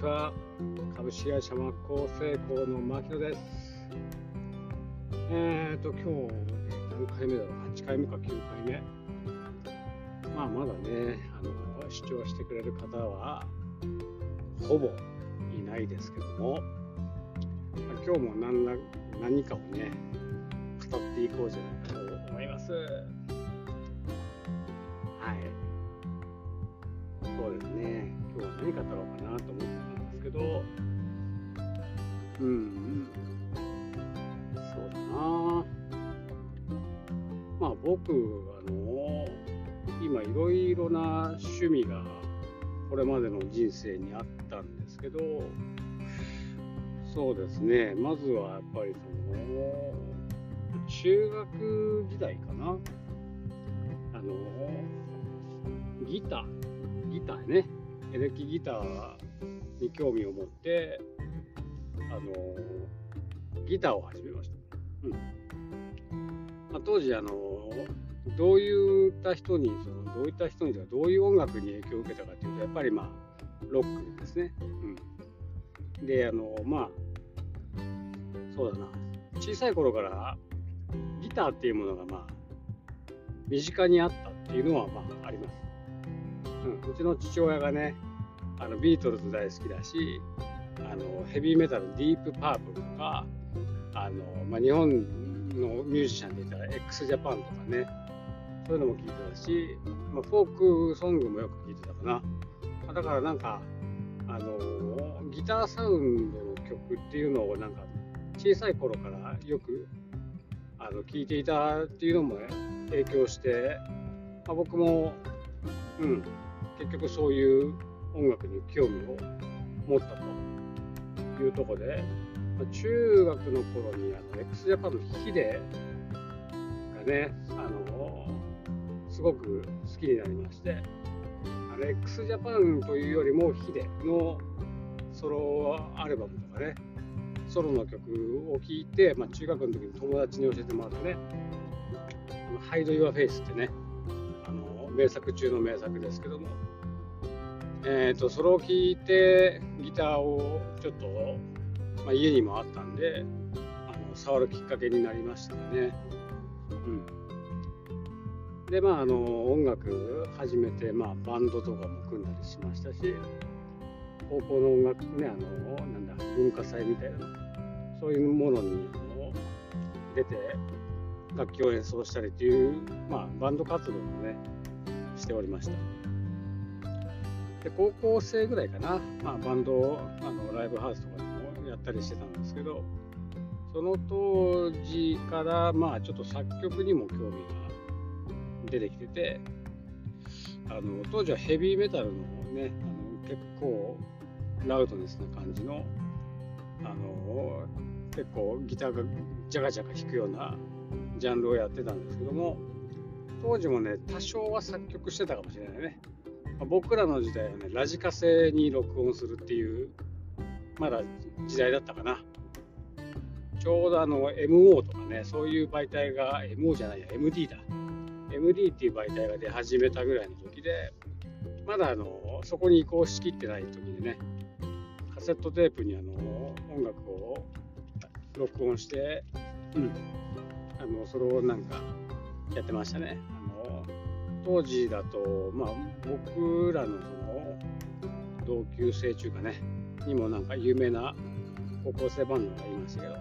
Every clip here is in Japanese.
ちは。株式会社マッコー成功の牧野です。えーと今日何回目だろう。8回目か9回目。まあまだねあの視聴してくれる方はほぼいないですけども、まあ、今日も何ら何かをね語っていこうじゃないかと思います。はい。そうですね。今日は何語ろうかなと思ってたんですけど。うん、うん、そうだな。まあ僕あの今いろいろな趣味がこれまでの人生にあったんですけどそうですね。まずはやっぱりその中学時代かな。あのギター。ギターね。エレキギターに興味を持ってあのギターを始めました、うん。まあ、当時あのどういった人にそのどういった人にどういう音楽に影響を受けたかというとやっぱりまあロックですね、うん、であのまあそうだな。小さい頃からギターっていうものがまあ身近にあったっていうのはまああります、うん、うちの父親がねあのビートルズ大好きだしあのヘビーメタルディープパープルとかあの、まあ、日本のミュージシャンで言ったら x ジャパンとかねそういうのも聞いてたし、まあ、フォークソングもよく聞いてたかなまだからなん。かあのギターサウンドの曲っていうのをなん。か小さい頃からよくあの聞いていたっていうのも、ね、影響して、まあ、僕も、うん、結局そういう音楽に興味を持ったというとこで、まあ、中学の頃にあの x ジャパンのヒデがねあのすごく好きになりましてあの x ジャパンというよりも hide のソロアルバムとかねソロの曲を聴いて、まあ、中学の時に友達に教えてもらってね「 HIDE YOUR FACE」ってね名作中の名作ですけどもえーと、それを聞いてギターをちょっと、まあ、家にもあったんであの触るきっかけになりましたね。うん、でまああの音楽始めて、まあ、バンドとかも組んだりしましたし高校の音楽ねあのなんだ文化祭みたいなそういうものに出て楽器を演奏したりっていう、まあ、バンド活動もねしておりました。で高校生ぐらいかな、まあ、バンドをあのライブハウスとかでもやったりしてたんですけどその当時からまあちょっと作曲にも興味が出てきててあの当時はヘビーメタルのねあの結構ラウドネスな感じのあの結構ギターがジャカジャカ弾くようなジャンルをやってたんですけども当時もね多少は作曲してたかもしれないね僕らの時代はね、ラジカセに録音するっていう、まだ時代だったかな。ちょうどあの MO とかね、そういう媒体が、MO じゃないや、MD だ。MD っていう媒体が出始めたぐらいの時で、まだあのそこに移行しきってない時でね、カセットテープにあの音楽を録音して、うん、あのそれをなんかやってましたね。あの当時だと、まあ、僕らのその同級生中かねにもなんか有名な高校生バンドがいましたけど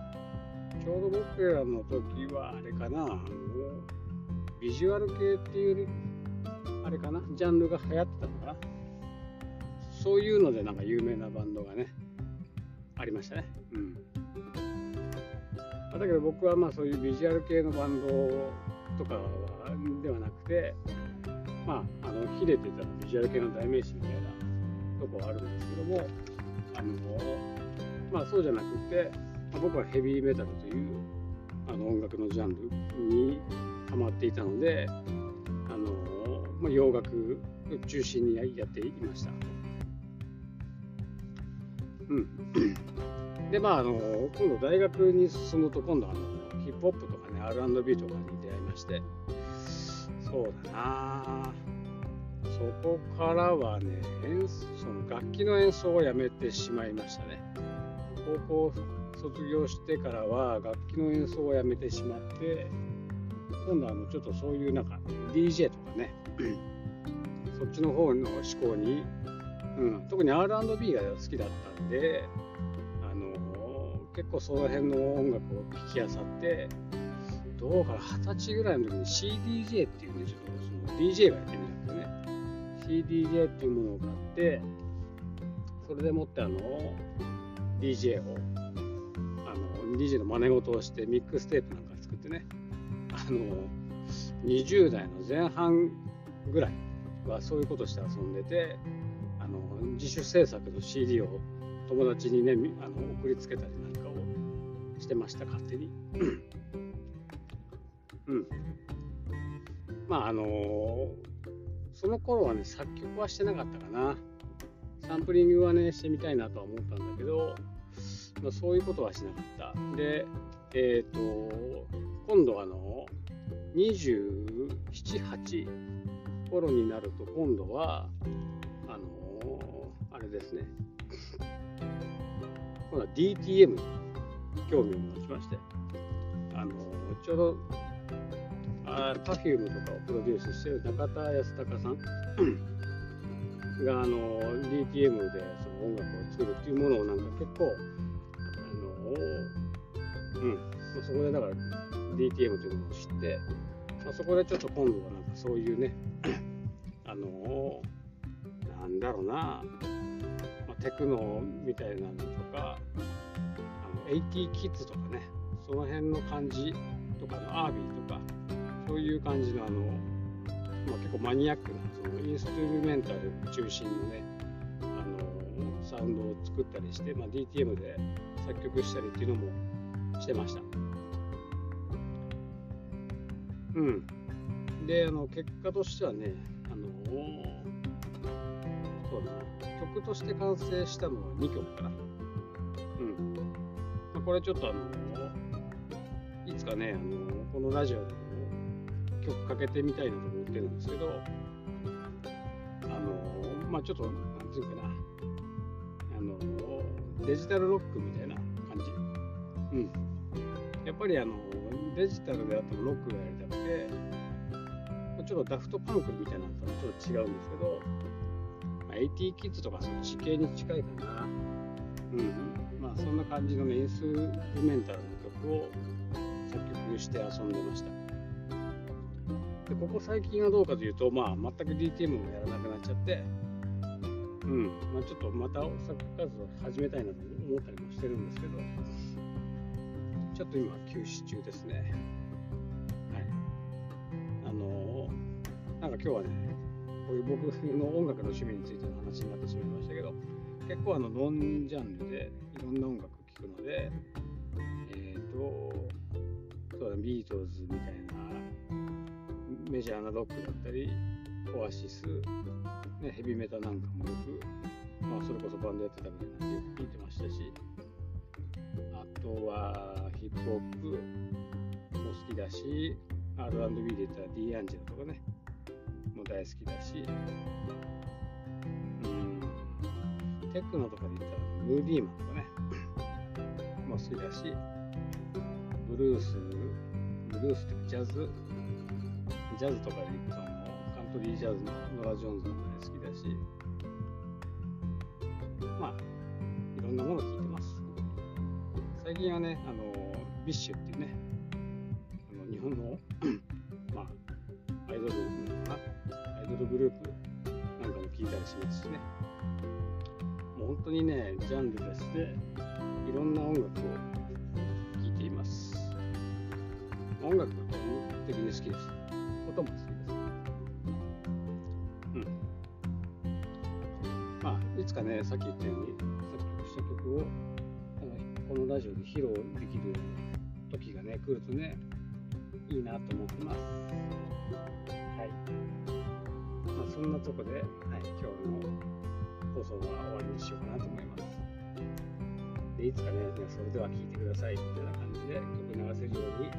ちょうど僕らの時はあれかなあのビジュアル系っていうよりあれかなジャンルが流行ってたのかな。そういうのでなんか有名なバンドがねありましたね。うん。だけど僕はまあそういうビジュアル系のバンドとかではなくてまあ、あのヒデって言ったビジュアル系の代名詞みたいなとこはあるんですけどもあの、まあ、そうじゃなくて、まあ、僕はヘビーメタルというあの音楽のジャンルにハマっていたのであの、まあ、洋楽を中心にやっていました。うん、でまああの今度大学に進むと今度あのヒップホップとかね R&B とかに出会いまして。そうだな。そこからはね演その楽器の演奏をやめてしまいましたね。高校卒業してからは楽器の演奏をやめてしまって今度はあのちょっとそういうなんか DJ とかねそっちの方の思考に、うん、特に R&B が好きだったんで結構その辺の音楽を聴きあさってどうかな二十歳ぐらいの時に CDJ っていうねちょっとその DJ がやってみたんですよね。CDJ っていうものを買ってそれでもってあの DJ をあの DJ の真似事をしてミックステープなんか作ってねあの20代の前半ぐらいはそういうことして遊んでてあの自主制作の CD を友達にねあの送りつけたりなんかしてました勝手に。うん。まああのその頃はね作曲はしてなかったかな。サンプリングはねしてみたいなとは思ったんだけど、まあ、そういうことはしなかった。でえっ、ー、と今度あの27、8頃になると今度はあのー、あれですね。今度は DTM 興味を持ちましてあの、ちょうど Perfume とかをプロデュースしてる中田康隆さん があの DTM でその音楽を作るっていうものをなんか結構あのうん。そこでだから DTM というものを知って、まあ、そこでちょっと今度はなんかそういうね あのなんだろうな、まあ、テクノみたいなのとか80キッズとかねその辺の感じとかのアービーとかそういう感じのあの、まあ、結構マニアックなそのインストゥルメンタル中心のねあのサウンドを作ったりして、まあ、DTM で作曲したりっていうのもしてました。うん。で、あの結果としてはね、あのそうだな、曲として完成したのは2曲かな。うん。これちょっとあのいつかね、あのこのラジオで曲かけてみたいなと思ってるんですけど、あのまあちょっと、なんていうかな、あのデジタルロックみたいな感じ。うん。やっぱりあのデジタルであってもロックがやりたくて、ちょっとダフトパンクみたいなのとはちょっと違うんですけど、AT キッズとかそっち系に近いかな。うん。そんな感じのね、インストゥルメンタルの曲を作曲して遊んでました。でここ最近はどうかというと、まあ、全く DTM もやらなくなっちゃって、うんまあ、ちょっとまた作曲活動始めたいなと思ったりもしてるんですけど、ちょっと今、休止中ですね。はい。あのー、なんか今日はね、こういう僕の音楽の趣味についての話になってしまいましたけど、結構あのノンジャンルでいろんな音楽聴くので、えっ、ー、と、そうだ、ビートルズみたいなメジャーなロックだったり、オアシス、ね、ヘビメタなんかもよく、まあ、それこそバンドやってたみたいなんでよく聴いてましたし、あとはヒップホップも好きだし、R&B で言ったら D アンジェラとかね、も大好きだし、うん、テクノとかで言ったらムーディーマンとかね、も好きだし、ブルース、ブルースっていうかジャズ、ジャズとかでそのカントリージャズのノラ・ジョーンズも大好きだし。まあいろんなもの聴いてます。最近はねあの BiSH っていうねあの日本の まあアイドルなのかな？アイドルグループなんかも聴いたりしますしね。本当にねジャンルレスでいろんな音楽を聴いています音楽が基本的に好きですことも好きです。うん。まあ、いつかね、さっき言ったように、作曲した曲をあのこのラジオで披露できる時がね、来るとね、いいなと思ってます。はい。まあ、そんなとこで、はい、今日の放送は終わりにしようかなと思います。でいつかね、それでは聞いてくださいみたいな感じで曲流せるように、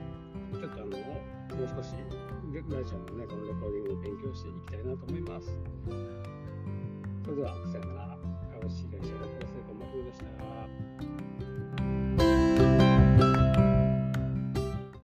ちょっとあの、もう少しラジオのね、このレコーディングを勉強していきたいなと思います。それでは、さよなら。株式会社学校生コンマフでした。